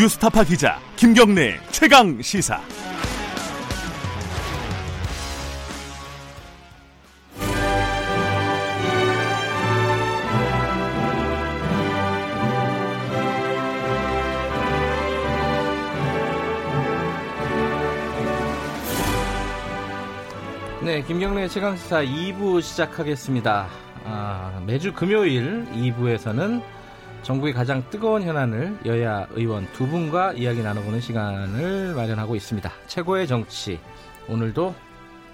뉴스타파 기자 김경래 최강 시사. 네, 김경래 최강 시사 2부 시작하겠습니다. 아, 매주 금요일 2부에서는 전국의 가장 뜨거운 현안을 여야 의원 두 분과 이야기 나눠보는 시간을 마련하고 있습니다. 최고의 정치 오늘도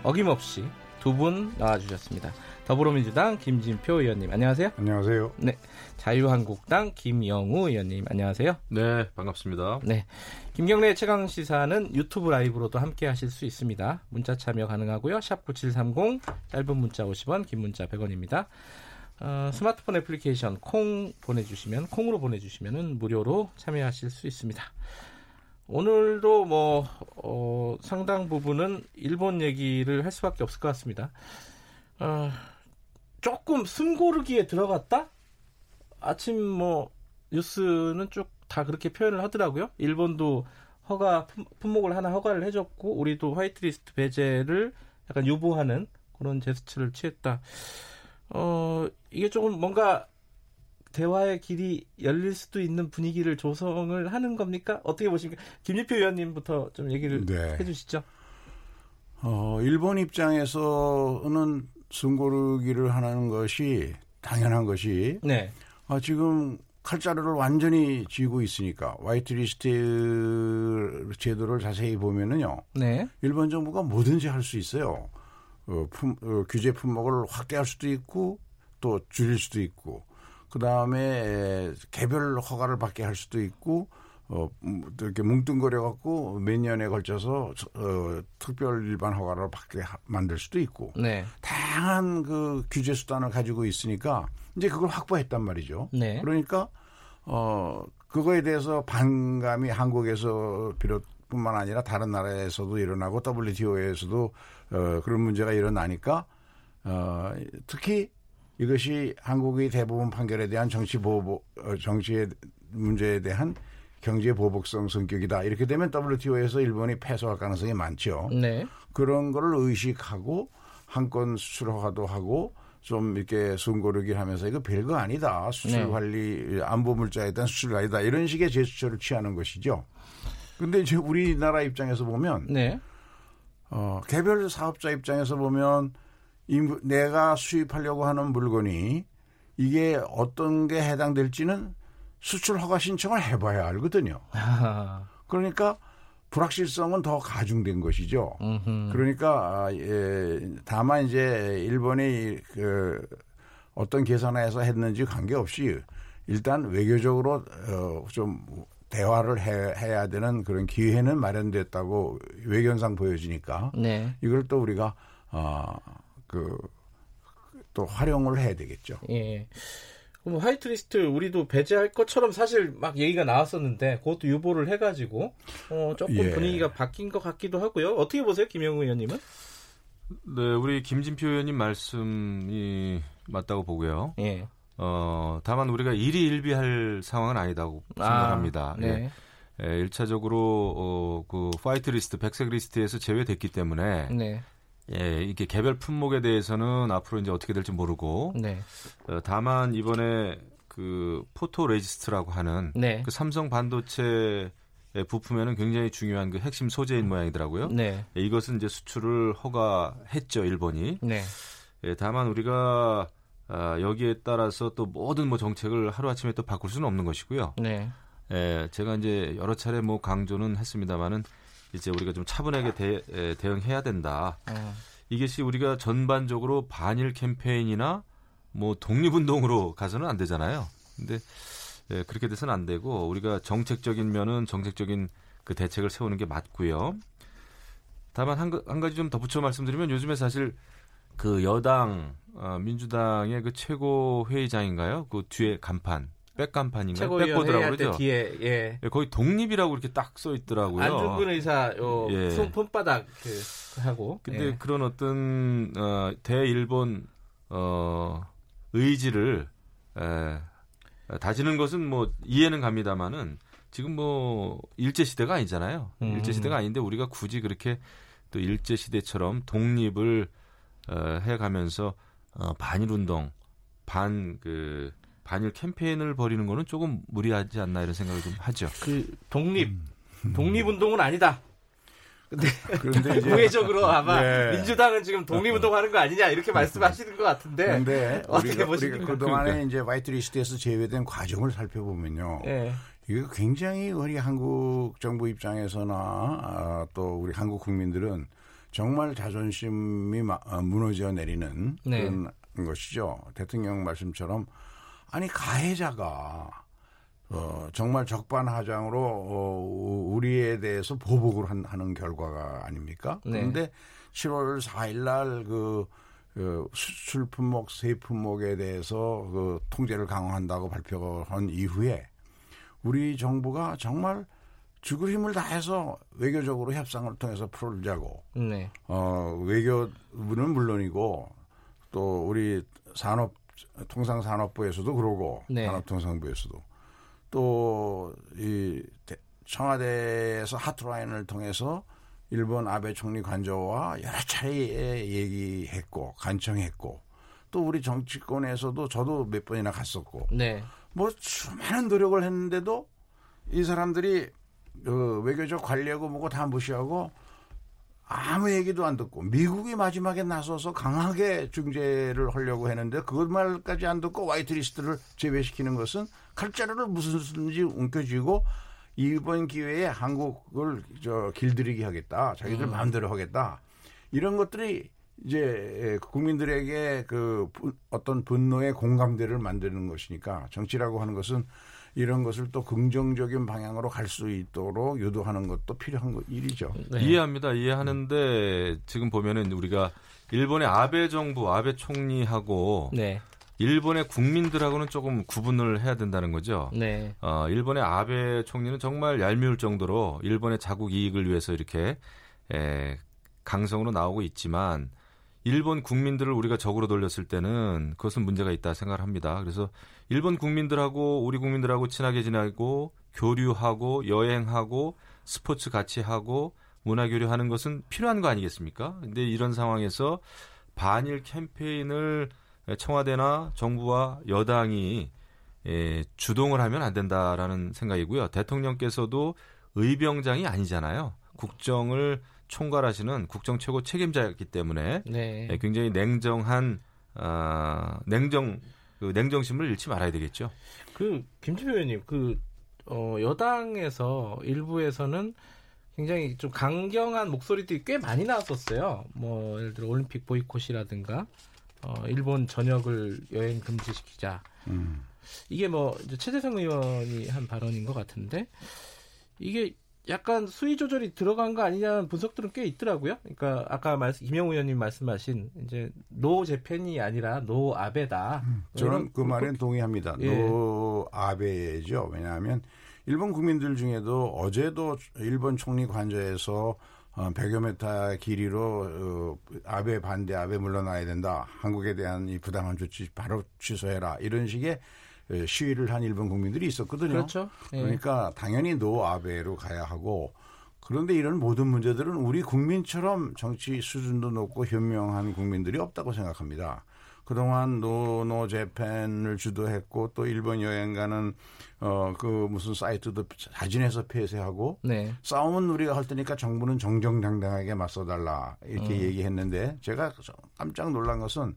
어김없이 두 분 나와주셨습니다. 더불어민주당 김진표 의원님 안녕하세요. 안녕하세요. 네, 자유한국당 김영우 의원님 안녕하세요. 네, 반갑습니다. 네, 김경래 최강 시사는 유튜브 라이브로도 함께 하실 수 있습니다. 문자 참여 가능하고요. 샵 9730 짧은 문자 50원, 긴 문자 100원입니다. 어, 스마트폰 애플리케이션 콩 보내주시면 콩으로 보내주시면 무료로 참여하실 수 있습니다. 오늘도 뭐 어, 상당 부분은 일본 얘기를 할 수밖에 없을 것 같습니다. 어, 조금 숨고르기에 들어갔다? 아침 뭐 뉴스는 쭉 다 그렇게 표현을 하더라고요. 일본도 허가 품목을 하나 허가를 해줬고 우리도 화이트리스트 배제를 약간 유보하는 그런 제스처를 취했다. 어 이게 조금 뭔가 대화의 길이 열릴 수도 있는 분위기를 조성을 하는 겁니까? 어떻게 보십니까? 김유표 의원님부터 좀 얘기를 네. 해주시죠. 어, 일본 입장에서는 숨고르기를 하는 것이 당연한 것이 네. 아, 지금 칼자루를 완전히 쥐고 있으니까 화이트리스트 제도를 자세히 보면은요. 네. 일본 정부가 뭐든지 할 수 있어요. 어, 품, 어, 규제 품목을 확대할 수도 있고 또 줄일 수도 있고 그 다음에 개별 허가를 받게 할 수도 있고 어, 음, 또 이렇게 뭉뚱거려 갖고 몇 년에 걸쳐서 어, 특별 일반 허가를 받게 하, 만들 수도 있고 네. 다양한 그 규제 수단을 가지고 있으니까 이제 그걸 확보했단 말이죠. 네. 그러니까 어 그거에 대해서 반감이 한국에서 비롯뿐만 아니라 다른 나라에서도 일어나고 WTO에서도 어 그런 문제가 일어나니까 어 특히 이것이 한국의 대부분 판결에 대한 정치 보복 어, 정치의 문제에 대한 경제 보복성 성격이다. 이렇게 되면 WTO에서 일본이 패소할 가능성이 많죠. 네. 그런 거를 의식하고 한건 수출 허가도 하고 좀 이렇게 숨고르기를 하면서 이거 별거 아니다. 수출 네. 관리 안보 물자에 대한 수출 아니다. 이런 식의 제스처를 취하는 것이죠. 근데 이제 우리나라 입장에서 보면 네. 어, 개별 사업자 입장에서 보면 내가 수입하려고 하는 물건이 이게 어떤 게 해당될지는 수출 허가 신청을 해봐야 알거든요. 아, 그러니까 불확실성은 더 가중된 것이죠. 음흠. 그러니까 아, 예, 다만 이제 일본이 그 어떤 계산해서 했는지 관계없이 일단 외교적으로 어, 좀 대화를 해, 야 되는 그런 기회는 마련됐다고 외견상 보여지니까 네. 이걸 또 우리가 아, 그 또 활용을 해야 되겠죠. 예. 그럼 화이트리스트 우리도 배제할 것처럼 사실 막 얘기가 나왔었는데 그것도 유보를 해가지고 어, 조금 예. 분위기가 바뀐 것 같기도 하고요. 어떻게 보세요, 김영우 의원님은? 네, 우리 김진표 의원님 말씀이 맞다고 보고요. 예. 어, 다만 우리가 일희일비할 상황은 아니다고 생각합니다. 아, 네. 예, 예, 1차적으로 어, 그 화이트 리스트, 백색 리스트에서 제외됐기 때문에 네. 예, 이게 개별 품목에 대해서는 앞으로 이제 어떻게 될지 모르고 네. 어, 다만 이번에 그 포토 레지스트라고 하는 네. 그 삼성 반도체 부품에는 굉장히 중요한 그 핵심 소재인 모양이더라고요. 네. 예, 이것은 이제 수출을 허가했죠 일본이. 네. 예, 다만 우리가 아, 여기에 따라서 또 모든 뭐 정책을 하루 아침에 또 바꿀 수는 없는 것이고요. 네. 예, 제가 이제 여러 차례 뭐 강조는 했습니다만은 이제 우리가 좀 차분하게 대, 에, 대응해야 된다. 어, 이것이 우리가 전반적으로 반일 캠페인이나 뭐 독립운동으로 가서는 안 되잖아요. 근데 예, 그렇게 돼서는 안 되고 우리가 정책적인 면은 정책적인 그 대책을 세우는 게 맞고요. 다만 한, 가- 한 가지 좀 덧붙여 말씀드리면 요즘에 사실 그 여당 어, 민주당의 그 최고 회의장인가요? 그 뒤에 간판, 백 간판인가요? 최고위원 백보드라고 그러죠. 뒤에 예. 예, 거기 독립이라고 이렇게 딱 써 있더라고요. 안중근 의사 요 예. 손 손바닥 그 하고. 근데 예. 그런 어떤 어, 대일본 어, 의지를 에, 다지는 것은 뭐 이해는 갑니다만은 지금 뭐 일제 시대가 아니잖아요. 음. 일제 시대가 아닌데 우리가 굳이 그렇게 또 일제 시대처럼 독립을 어, 해가면서 어, 반일 운동, 반그 반일 캠페인을 벌이는 거는 조금 무리하지 않나 이런 생각을 좀 하죠. 그 독립 독립 운동은 아니다. 근데 그런데 이제 우회적으로 아마 네. 민주당은 지금 독립 운동하는 거 아니냐 이렇게 말씀하시는 것 같은데. 그런데 어떻게 보십니까? 그동안에. 이제 화이트리스트에서 제외된 과정을 살펴보면요. 예. 이거 굉장히 우리 한국 정부 입장에서나 아, 또 우리 한국 국민들은 정말 자존심이 마- 어, 무너져 내리는 네. 그런 것이죠. 대통령 말씀처럼 아니 가해자가 어, 정말 적반하장으로 어, 우리에 대해서 보복을 한, 하는 결과가 아닙니까? 네. 그런데 7월 4일 날그 그 수출 품목, 세 품목에 대해서 그 통제를 강화한다고 발표한 이후에 우리 정부가 정말 죽을 힘을 다해서 외교적으로 협상을 통해서 풀자고 네. 어, 외교부는 물론이고 또 우리 산업 통상산업부에서도 그러고 네. 산업통상부에서도 또 이 청와대에서 하트라인을 통해서 일본 아베 총리 관저와 여러 차례 얘기했고 간청했고 또 우리 정치권에서도 저도 몇 번이나 갔었고 네. 뭐 수많은 노력을 했는데도 이 사람들이 그 외교적 관리하고 뭐고 다 무시하고 아무 얘기도 안 듣고 미국이 마지막에 나서서 강하게 중재를 하려고 했는데 그 말까지 안 듣고 화이트리스트를 제외시키는 것은 칼자루를 무슨지 움켜쥐고 이번 기회에 한국을 저 길들이게 하겠다 자기들 마음대로 하겠다. 이런 것들이 이제 국민들에게 그 분- 어떤 분노의 공감대를 만드는 것이니까 정치라고 하는 것은 이런 것을 또 긍정적인 방향으로 갈 수 있도록 유도하는 것도 필요한 거- 일이죠. 네. 이해합니다. 이해하는데 지금 보면은 우리가 일본의 아베 정부, 아베 총리하고 네. 일본의 국민들하고는 조금 구분을 해야 된다는 거죠. 네. 어, 일본의 아베 총리는 정말 얄미울 정도로 일본의 자국 이익을 위해서 이렇게 에, 강성으로 나오고 있지만 일본 국민들을 우리가 적으로 돌렸을 때는 그것은 문제가 있다 생각을 합니다. 그래서 일본 국민들하고 우리 국민들하고 친하게 지내고 교류하고 여행하고 스포츠 같이 하고 문화 교류하는 것은 필요한 거 아니겠습니까? 근데 이런 상황에서 반일 캠페인을 청와대나 정부와 여당이 예, 주동을 하면 안 된다라는 생각이고요. 대통령께서도 의병장이 아니잖아요. 국정을 총괄하시는 국정 최고 책임자였기 때문에 네. 예, 굉장히 냉정한 아, 냉정 그 냉정심을 잃지 말아야 되겠죠. 그 김지표 의원님 그 어, 여당에서 일부에서는 굉장히 좀 강경한 목소리들이 꽤 많이 나왔었어요. 뭐 예를 들어 올림픽 보이콧이라든가 어, 일본 전역을 여행 금지시키자. 음. 이게 뭐 이제 최재성 의원이 한 발언인 것 같은데 이게 약간 수위 조절이 들어간 거 아니냐는 분석들은 꽤 있더라고요. 그러니까 아까 말씀 김영우 의원님 말씀하신 이제 No Japan이 아니라 No 아베다. 저는 이런 그 말엔 동의합니다. 예. No 아베죠. 왜냐하면 일본 국민들 중에도 어제도 일본 총리 관저에서 어, 100여 메타 길이로 어, 아베 반대, 아베 물러나야 된다. 한국에 대한 이 부당한 조치 바로 취소해라. 이런 식의 에, 시위를 한 일본 국민들이 있었거든요. 그렇죠. 예. 그러니까 당연히 No 아베로 가야 하고 그런데 이런 모든 문제들은 우리 국민처럼 정치 수준도 높고 현명한 국민들이 없다고 생각합니다. 그동안 No No Japan을 주도했고 또 일본 여행 가는 어 그 무슨 사이트도 자진해서 폐쇄하고 네. 싸움은 우리가 할 테니까 정부는 정정당당하게 맞서달라 이렇게 음. 얘기했는데 제가 깜짝 놀란 것은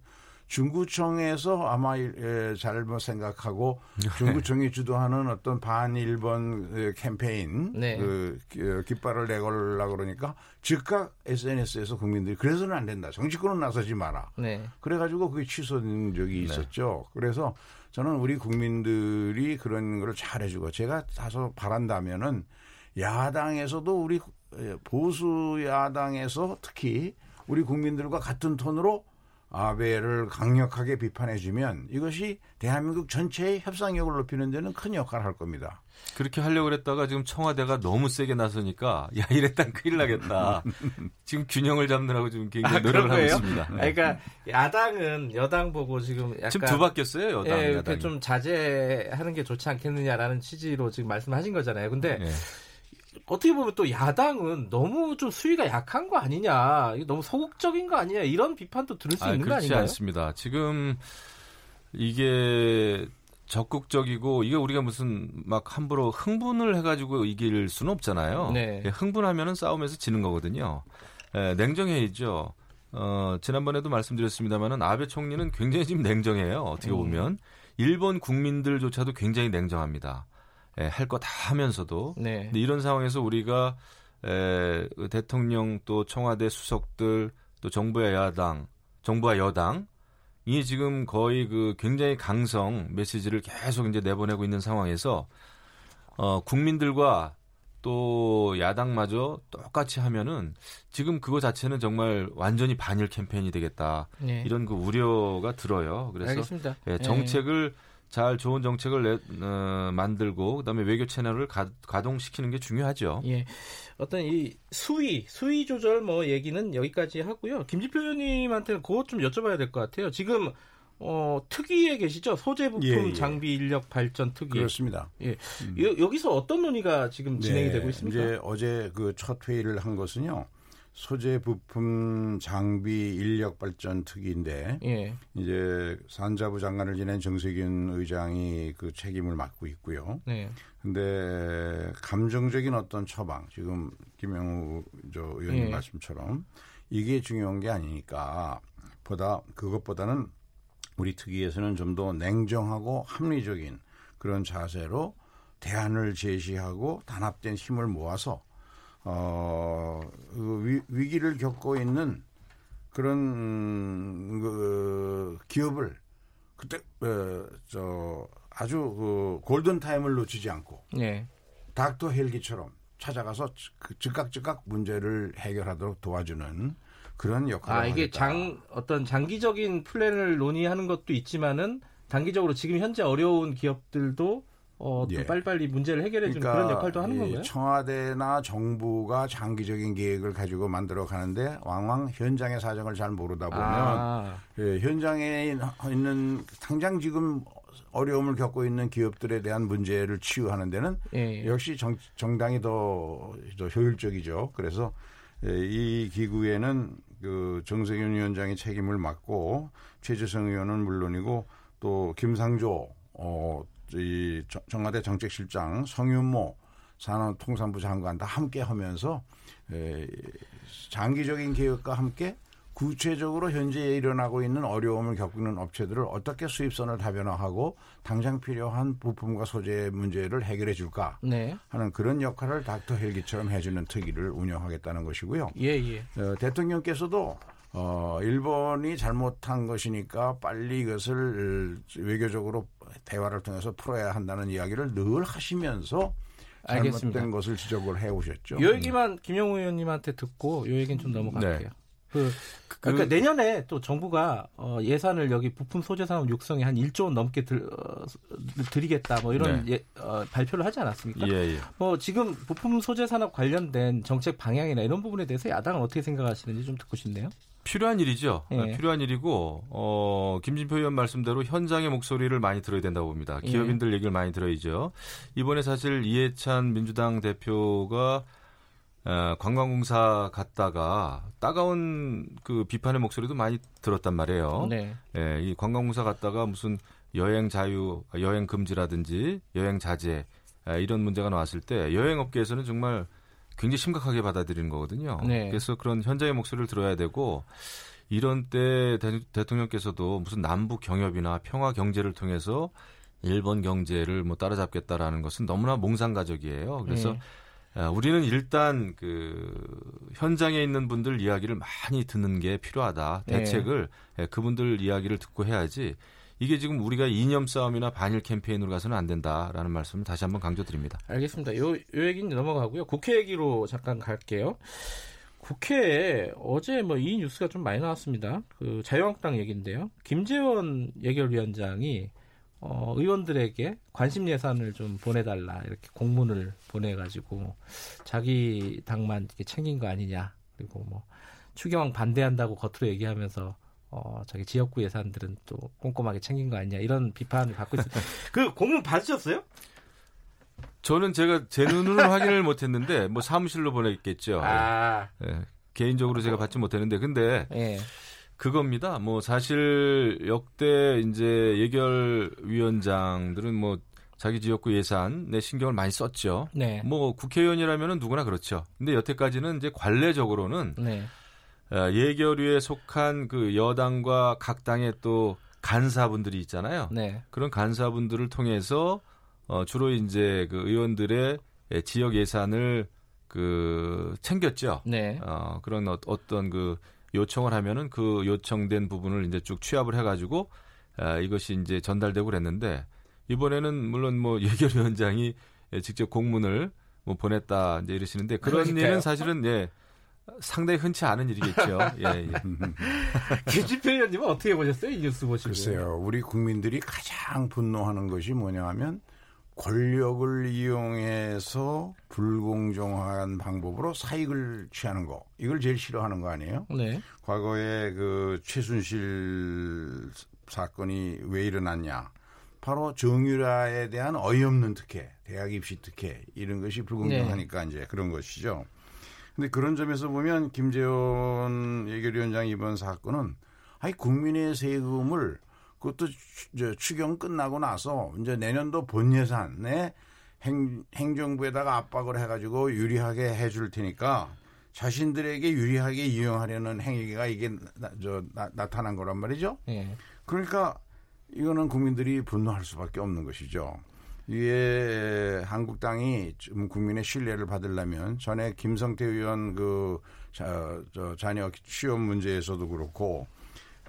중구청에서 아마 에, 잘못 생각하고 중구청이 주도하는 어떤 반일본 에, 캠페인 네. 그 기- 깃발을 내걸라 그러니까 즉각 SNS에서 국민들이 그래서는 안 된다. 정치권은 나서지 마라. 네. 그래가지고 그게 취소된 적이 있었죠. 그래서 저는 우리 국민들이 그런 걸 잘해주고 제가 다소 바란다면은 야당에서도 우리 보수 야당에서 특히 우리 국민들과 같은 톤으로 아베를 강력하게 비판해주면 이것이 대한민국 전체의 협상력을 높이는 데는 큰 역할을 할 겁니다. 그렇게 하려고 그랬다가 지금 청와대가 너무 세게 나서니까 야 이랬단 큰일 나겠다. 지금 균형을 잡느라고 지금 굉장히 아, 노력을 하고? 있습니다. 아니, 그러니까 야당은 여당 보고 지금 약간 지금 두 바뀌었어요 여당 예, 이렇게 야당이. 좀 자제하는 게 좋지 않겠느냐라는 취지로 지금 말씀하신 거잖아요. 근데 예. 어떻게 보면 또 야당은 너무 좀 수위가 약한 거 아니냐, 너무 소극적인 거 아니냐 이런 비판도 들을 수 아, 있는 거 그렇지 아닌가요? 않습니다. 지금 이게 적극적이고 이게 우리가 무슨 막 함부로 흥분을 해가지고 이길 수는 없잖아요. 네. 예, 흥분하면은 싸움에서 지는 거거든요. 예, 냉정해야죠. 어, 지난번에도 말씀드렸습니다만은 아베 총리는 굉장히 지금 냉정해요. 어떻게 음. 보면 일본 국민들조차도 굉장히 냉정합니다. 예, 할거 다 하면서도 네. 근데 이런 상황에서 우리가 에, 그 대통령 또 청와대 수석들 또 정부와 야당, 정부와 여당 이 지금 거의 그 굉장히 강성 메시지를 계속 이제 내보내고 있는 상황에서 어, 국민들과 또 야당마저 똑같이 하면은 지금 그거 자체는 정말 완전히 반일 캠페인이 되겠다 네. 이런 그 우려가 들어요. 그래서 알겠습니다. 예, 정책을 잘 좋은 정책을 내, 어, 만들고 그다음에 외교 채널을 가, 가동시키는 게 중요하죠. 예. 어떤 이 수위, 수위 조절 뭐 얘기는 여기까지 하고요. 김지표 의원님한테는 그것 좀 여쭤봐야 될 것 같아요. 지금 어, 특위에 계시죠? 소재 부품 예, 예. 장비 인력 발전 특위. 그렇습니다. 예. 여, 여기서 어떤 논의가 지금 진행이 네, 되고 있습니까? 이제 어제 그 첫 회의를 한 것은요. 소재 부품 장비 인력 발전 특위인데 예. 이제 산자부 장관을 지낸 정세균 의장이 그 책임을 맡고 있고요. 네. 근데 감정적인 어떤 처방 지금 김영우 저 의원님 예. 말씀처럼 이게 중요한 게 아니니까 보다 그것보다는 우리 특위에서는 좀 더 냉정하고 합리적인 그런 자세로 대안을 제시하고 단합된 힘을 모아서 어, 그 위, 위기를 겪고 있는 그런 그 기업을 그때 어, 저 아주 그 골든 타임을 놓치지 않고 예. 닥터 헬기처럼 찾아가서 그 즉각 즉각 문제를 해결하도록 도와주는 그런 역할을 아, 이게 하겠다. 장 어떤 장기적인 플랜을 논의하는 것도 있지만은 단기적으로 지금 현재 어려운 기업들도 어, 또 예. 빨리빨리 문제를 해결해 주는 그런 역할도 하는 이 건가요? 청와대나 정부가 장기적인 계획을 가지고 만들어 가는데 왕왕 현장의 사정을 잘 모르다 보면 아, 예, 현장에 있는 당장 지금 어려움을 겪고 있는 기업들에 대한 문제를 치유하는 데는 예. 역시 정, 정당이 더, 더 효율적이죠. 그래서 예, 이 기구에는 그 정세균 위원장이 책임을 맡고 최재성 의원은 물론이고 또 김상조 어, 이 정- 청와대 정책실장 성윤모 산업통상부 장관 다 함께 하면서 에, 장기적인 계획과 함께 구체적으로 현재 일어나고 있는 어려움을 겪는 업체들을 어떻게 수입선을 다변화하고 당장 필요한 부품과 소재 문제를 해결해 줄까 네. 하는 그런 역할을 닥터 헬기처럼 해주는 특위를 운영하겠다는 것이고요. 예, 예. 어, 대통령께서도 어, 일본이 잘못한 것이니까 빨리 이것을 외교적으로 대화를 통해서 풀어야 한다는 이야기를 늘 하시면서 알겠습니다. 잘못된 것을 지적을 해 오셨죠. 요 얘기만 김영우 의원님한테 듣고 요 얘기는 좀 넘어갈게요. 네. 그, 그러니까 내년에 또 정부가 어, 예산을 여기 부품 소재 산업 육성에 한 1조 원 넘게 들, 어, 드리겠다 뭐 이런 예, 어, 발표를 하지 않았습니까? 예, 예. 뭐 지금 부품 소재 산업 관련된 정책 방향이나 이런 부분에 대해서 야당은 어떻게 생각하시는지 좀 듣고 싶네요. 필요한 일이죠. 예. 어, 필요한 일이고 어, 김진표 의원 말씀대로 현장의 목소리를 많이 들어야 된다고 봅니다. 예. 기업인들 얘기를 많이 들어야죠. 이번에 사실 이해찬 민주당 대표가 어, 관광공사 갔다가 따가운 그 비판의 목소리도 많이 들었단 말이에요. 네. 예, 이 관광공사 갔다가 무슨 여행 자유, 여행 금지라든지 여행 자제 아, 이런 문제가 나왔을 때 여행업계에서는 정말 굉장히 심각하게 받아들이는 거거든요. 네. 그래서 그런 현장의 목소리를 들어야 되고 이런 때 대, 대통령께서도 무슨 남북 경협이나 평화 경제를 통해서 일본 경제를 뭐 따라잡겠다라는 것은 너무나 몽상가적이에요. 그래서 네. 아, 우리는 일단 그 현장에 있는 분들 이야기를 많이 듣는 게 필요하다. 네. 대책을 예, 그분들 이야기를 듣고 해야지. 이게 지금 우리가 이념 싸움이나 반일 캠페인으로 가서는 안 된다라는 말씀을 다시 한번 강조드립니다. 알겠습니다. 요, 요 얘기는 넘어가고요. 국회 얘기로 잠깐 갈게요. 국회에 어제 뭐 이 뉴스가 좀 많이 나왔습니다. 그 자유한국당 얘기인데요. 김재원 예결위원장이 어, 의원들에게 관심 예산을 좀 보내달라 이렇게 공문을 보내가지고 자기 당만 이렇게 챙긴 거 아니냐 그리고 뭐 추경 반대한다고 겉으로 얘기하면서 어, 자기 지역구 예산들은 또 꼼꼼하게 챙긴 거 아니냐 이런 비판을 받고 있습니다. 그 공문 받으셨어요? 저는 제가 제 눈으로는 확인을 못했는데 뭐 사무실로 보냈겠죠. 아, 예, 개인적으로 제가 받지 못했는데 근데 예, 그겁니다. 뭐 사실 역대 이제 예결 위원장들은 뭐 자기 지역구 예산에 신경을 많이 썼죠. 네, 뭐 국회의원이라면은 누구나 그렇죠. 근데 여태까지는 이제 관례적으로는 네, 어, 예결위에 속한 그 여당과 각 당의 또 간사분들이 있잖아요. 네, 그런 간사분들을 통해서 어, 주로 이제 그 의원들의 예, 지역 예산을 그 챙겼죠. 네, 어, 그런 어, 어떤 그 요청을 하면은 그 요청된 부분을 이제 쭉 취합을 해가지고 아, 이것이 이제 전달되고 그랬는데 이번에는 물론 뭐 예결위원장이 예, 직접 공문을 뭐 보냈다 이제 이러시는데 그런 그러니까요. 일은 사실은 예 상당히 흔치 않은 일이겠죠. 예, 예. 김진표 의원님은 어떻게 보셨어요? 이 뉴스 보시고. 글쎄요, 우리 국민들이 가장 분노하는 것이 뭐냐 하면 권력을 이용해서 불공정한 방법으로 사익을 취하는 거. 이걸 제일 싫어하는 거 아니에요? 네, 과거에 그 최순실 사건이 왜 일어났냐? 바로 정유라에 대한 어이없는 특혜, 대학 입시 특혜 이런 것이 불공정하니까 이제 그런 것이죠. 근데 그런 점에서 보면 김재원 예결위원장 이번 사건은 아니 국민의 세금을 그것도 추- 추경 끝나고 나서 이제 내년도 본 예산에 행, 행정부에다가 압박을 해가지고 유리하게 해줄 테니까 자신들에게 유리하게 이용하려는 행위가 이게 나, 저, 나, 나타난 거란 말이죠. 예, 그러니까 이거는 국민들이 분노할 수밖에 없는 것이죠. 이게 한국당이 좀 국민의 신뢰를 받으려면 전에 김성태 의원 그 자, 저 자녀 취업 문제에서도 그렇고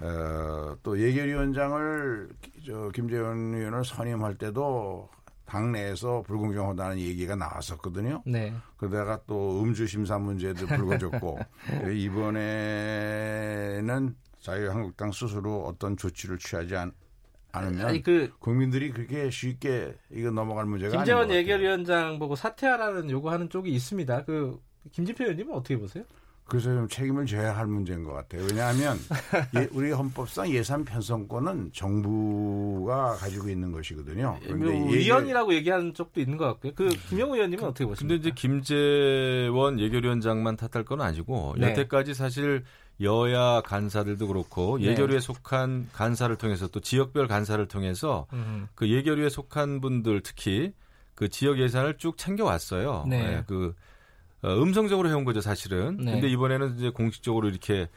어, 또 예결위원장을 저 김재원 의원을 선임할 때도 당내에서 불공정하다는 얘기가 나왔었거든요. 네. 그러다가 또 음주 심사 문제도 불거졌고 이번에는 자유한국당 스스로 어떤 조치를 취하지 않, 않으면 아니 그 국민들이 그렇게 쉽게 이거 넘어갈 문제가 김재원 아닌 것 같아요. 예결위원장 보고 사퇴하라는 요구하는 쪽이 있습니다. 그 김진표 의원님은 어떻게 보세요? 그래서 좀 책임을 져야 할 문제인 것 같아요. 왜냐하면 예, 우리 헌법상 예산 편성권은 정부가 가지고 있는 것이거든요. 뭐 얘기- 위원이라고 얘기하는 쪽도 있는 것 같고요. 그 김영우 의원님은 어떻게 근데 보십니까? 이제 김재원 예결위원장만 탓할 건 아니고 네. 여태까지 사실 여야 간사들도 그렇고 네. 예결위에 속한 간사를 통해서 또 지역별 간사를 통해서 음, 그 예결위에 속한 분들 특히 그 지역 예산을 쭉 챙겨왔어요. 네. 예, 그 어, 음성적으로 해온 거죠 사실은. 네. 근데 이번에는 이제 공식적으로 이렇게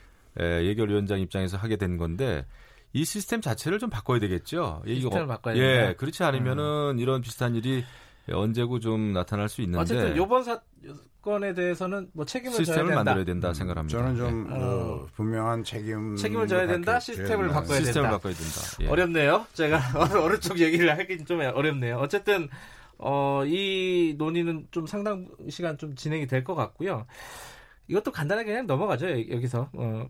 예, 예결위원장 입장에서 하게 된 건데 이 시스템 자체를 좀 바꿔야 되겠죠. 예, 이거- 시스템을 바꿔야 예, 된다. 음. 그렇지 않으면은 이런 비슷한 일이 언제고 좀 나타날 수 있는데 어쨌든 요번 사건에 대해서는 뭐 책임을 져야 시스템을 된다. 만들어야 된다 생각합니다. 저는 좀 네. 어, 분명한 책임 책임을 져야 된다, 시스템을 바꿔야 예. 시스템을 된다. 바꿔야 된다. 예. 어렵네요. 제가 어느 쪽 얘기를 하긴 좀 어렵네요. 어쨌든 어, 이 논의는 좀 상당 시간 좀 진행이 될 것 같고요. 이것도 간단하게 그냥 넘어가죠. 여- 여기서 어,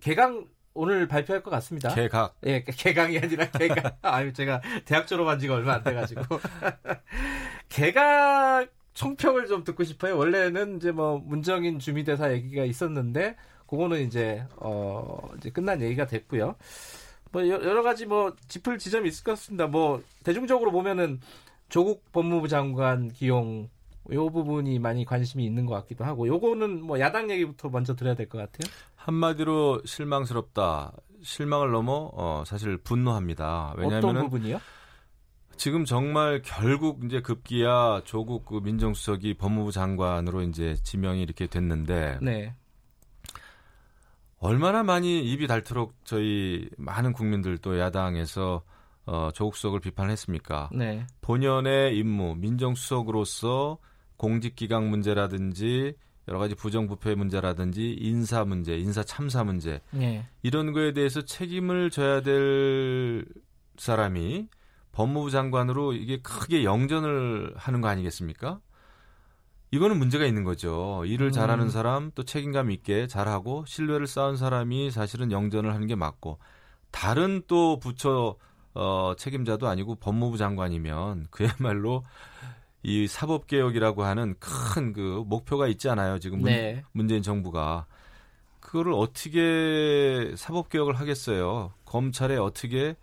개강 오늘 발표할 것 같습니다. 개각 예, 개강이 아니라 개강. 아유, 제가 대학 졸업한 지가 얼마 안 돼가지고. 개각 총평을 좀 듣고 싶어요. 원래는 이제 뭐 문정인 주미대사 얘기가 있었는데, 그거는 이제, 어, 이제 끝난 얘기가 됐고요. 뭐 여- 여러 가지 뭐 짚을 지점이 있을 것 같습니다. 뭐 대중적으로 보면은 조국 법무부 장관 기용 요 부분이 많이 관심이 있는 것 같기도 하고 요거는 뭐 야당 얘기부터 먼저 드려야 될 것 같아요. 한마디로 실망스럽다. 실망을 넘어 어, 사실 분노합니다. 어떤 왜냐하면 부분이요? 지금 정말 결국 이제 급기야 조국 그 민정수석이 법무부 장관으로 이제 지명이 이렇게 됐는데 네. 얼마나 많이 입이 닳도록 저희 많은 국민들 또 야당에서 어, 조국 수석을 비판했습니까? 네. 본연의 임무 민정수석으로서 공직기강 문제라든지 여러 가지 부정부패 문제라든지 인사 문제, 인사 참사 문제 네. 이런 거에 대해서 책임을 져야 될 사람이 법무부 장관으로 이게 크게 영전을 하는 거 아니겠습니까? 이거는 문제가 있는 거죠. 일을 음. 잘하는 사람 또 책임감 있게 잘하고 신뢰를 쌓은 사람이 사실은 영전을 하는 게 맞고 다른 또 부처 어, 책임자도 아니고 법무부 장관이면 그야말로 이 사법 개혁이라고 하는 큰 그 목표가 있지 않아요. 지금 문, 네. 문재인 정부가 그거를 어떻게 사법 개혁을 하겠어요? 검찰에 어떻게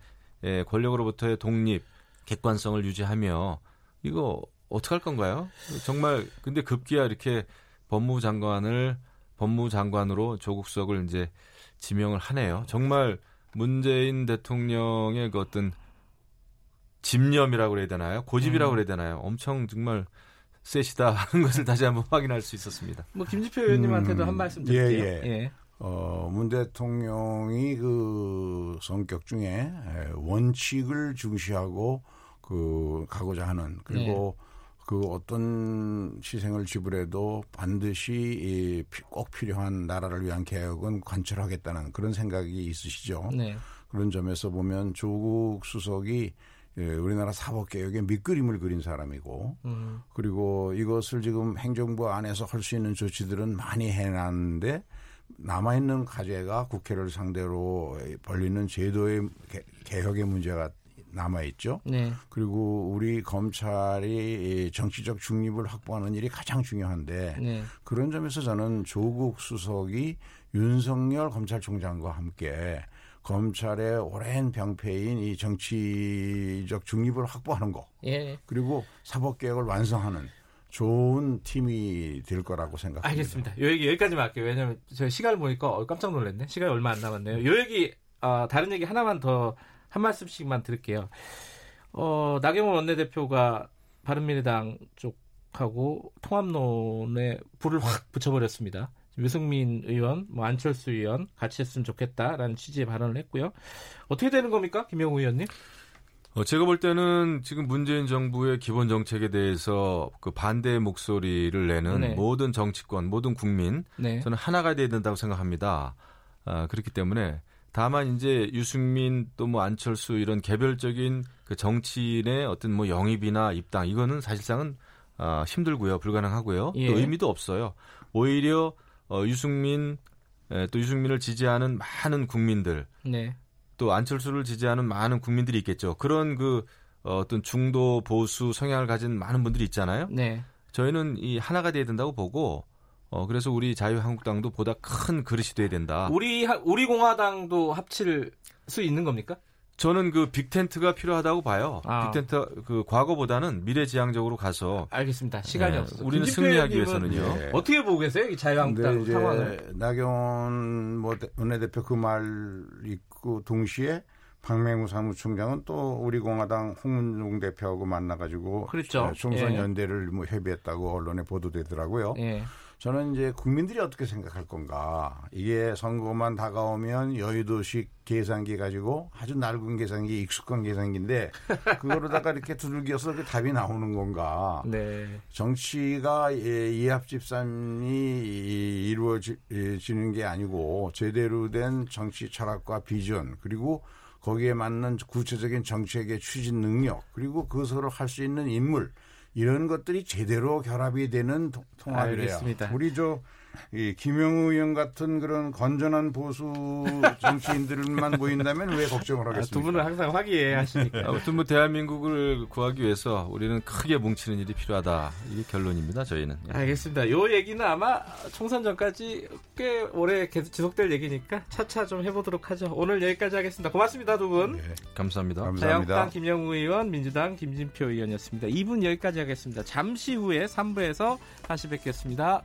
예, 권력으로부터의 독립, 객관성을 유지하며 이거 어떻게 할 건가요? 정말 근데 급기야 이렇게 법무부 장관을 법무부 장관으로 조국 수석을 이제 지명을 하네요. 정말 문재인 대통령의 그 어떤 집념이라고 그래야 되나요? 고집이라고 음. 그래야 되나요? 엄청 정말 세시다 하는 것을 다시 한번 확인할 수 있었습니다. 뭐 김지표 의원님한테도 음, 한 말씀 예, 드릴게요. 예. 예. 어, 문 대통령이 그 성격 중에 에, 원칙을 중시하고 그 가고자 하는 그리고 그 어떤 희생을 지불해도 반드시 이 피- 꼭 필요한 나라를 위한 개혁은 관철하겠다는 그런 생각이 있으시죠. 네. 그런 점에서 보면 조국 수석이 예, 우리나라 사법개혁의 밑그림을 그린 사람이고 음. 그리고 이것을 지금 행정부 안에서 할 수 있는 조치들은 많이 해놨는데 남아있는 과제가 국회를 상대로 벌리는 제도의 개- 개혁의 문제가 남아있죠. 네. 그리고 우리 검찰이 정치적 중립을 확보하는 일이 가장 중요한데 네. 그런 점에서 저는 조국 수석이 윤석열 검찰총장과 함께 검찰의 오랜 병폐인 이 정치적 중립을 확보하는 거 예. 그리고 사법개혁을 완성하는 좋은 팀이 될 거라고 생각합니다. 알겠습니다. 요 얘기 여기까지만 할게요. 왜냐면 저 시간을 보니까 어, 깜짝 놀랐네. 시간이 얼마 안 남았네요. 요 얘기 아, 다른 얘기 하나만 더 한 말씀씩만 드릴게요. 어, 나경원 원내대표가 바른미래당 쪽하고 통합론에 불을 확 붙여버렸습니다. 유승민 의원, 뭐 안철수 의원 같이 했으면 좋겠다라는 취지의 발언을 했고요. 어떻게 되는 겁니까, 김영우 의원님? 어, 제가 볼 때는 지금 문재인 정부의 기본 정책에 대해서 그 반대의 목소리를 내는 네. 모든 정치권, 모든 국민, 네. 저는 하나가 돼야 된다고 생각합니다. 아, 그렇기 때문에 다만 이제 유승민 또 뭐 안철수 이런 개별적인 그 정치인의 어떤 뭐 영입이나 입당 이거는 사실상은 아, 힘들고요, 불가능하고요, 예. 또 의미도 없어요. 오히려 어, 유승민 에, 또 유승민을 지지하는 많은 국민들 네. 또 안철수를 지지하는 많은 국민들이 있겠죠. 그런 그 어, 어떤 중도 보수 성향을 가진 많은 분들이 있잖아요. 네. 저희는 이 하나가 돼야 된다고 보고 어 그래서 우리 자유한국당도 보다 큰 그릇이 돼야 된다. 우리 하- 우리 공화당도 합칠 수 있는 겁니까? 저는 그 빅텐트가 필요하다고 봐요. 아. 빅텐트 그 과거보다는 미래지향적으로 가서 알겠습니다. 시간이 네, 없어서. 우리는 승리하기 위해서는요. 네. 어떻게 보고 계세요? 이 자유한국당 상황을. 나경원 뭐 대- 원내대표 그 말 있고 동시에 박맹우 사무총장은 또 우리 공화당 홍문종 대표하고 만나가지고 그렇죠. 총선 예. 연대를 뭐 협의했다고 언론에 보도되더라고요. 예. 저는 이제 국민들이 어떻게 생각할 건가. 이게 선거만 다가오면 여의도식 계산기 가지고 아주 낡은 계산기, 익숙한 계산기인데 그거로다가 이렇게 두들겨서 그 답이 나오는 건가. 네. 정치가 예, 이합 집산이 이루어지는 게 아니고 제대로 된 정치 철학과 비전 그리고 거기에 맞는 구체적인 정책의 추진 능력 그리고 그것으로 할 수 있는 인물 이런 것들이 제대로 결합이 되는 통- 통합이래요. 알겠습니다. 우리 저 이 김영우 의원 같은 그런 건전한 보수 정치인들만 모인다면 왜 걱정을 아, 하겠습니까? 두 분은 항상 화기애애하시니까. 아무튼 뭐 대한민국을 구하기 위해서 우리는 크게 뭉치는 일이 필요하다. 이게 결론입니다. 저희는. 예. 알겠습니다. 요 얘기는 아마 총선 전까지 꽤 오래 계속 지속될 얘기니까 차차 좀 해보도록 하죠. 오늘 여기까지 하겠습니다. 고맙습니다, 두 분. 네, 감사합니다. 감사합니다. 자유한국당 김영우 의원, 민주당 김진표 의원이었습니다. 2분 여기까지 하겠습니다. 잠시 후에 3부에서 다시 뵙겠습니다.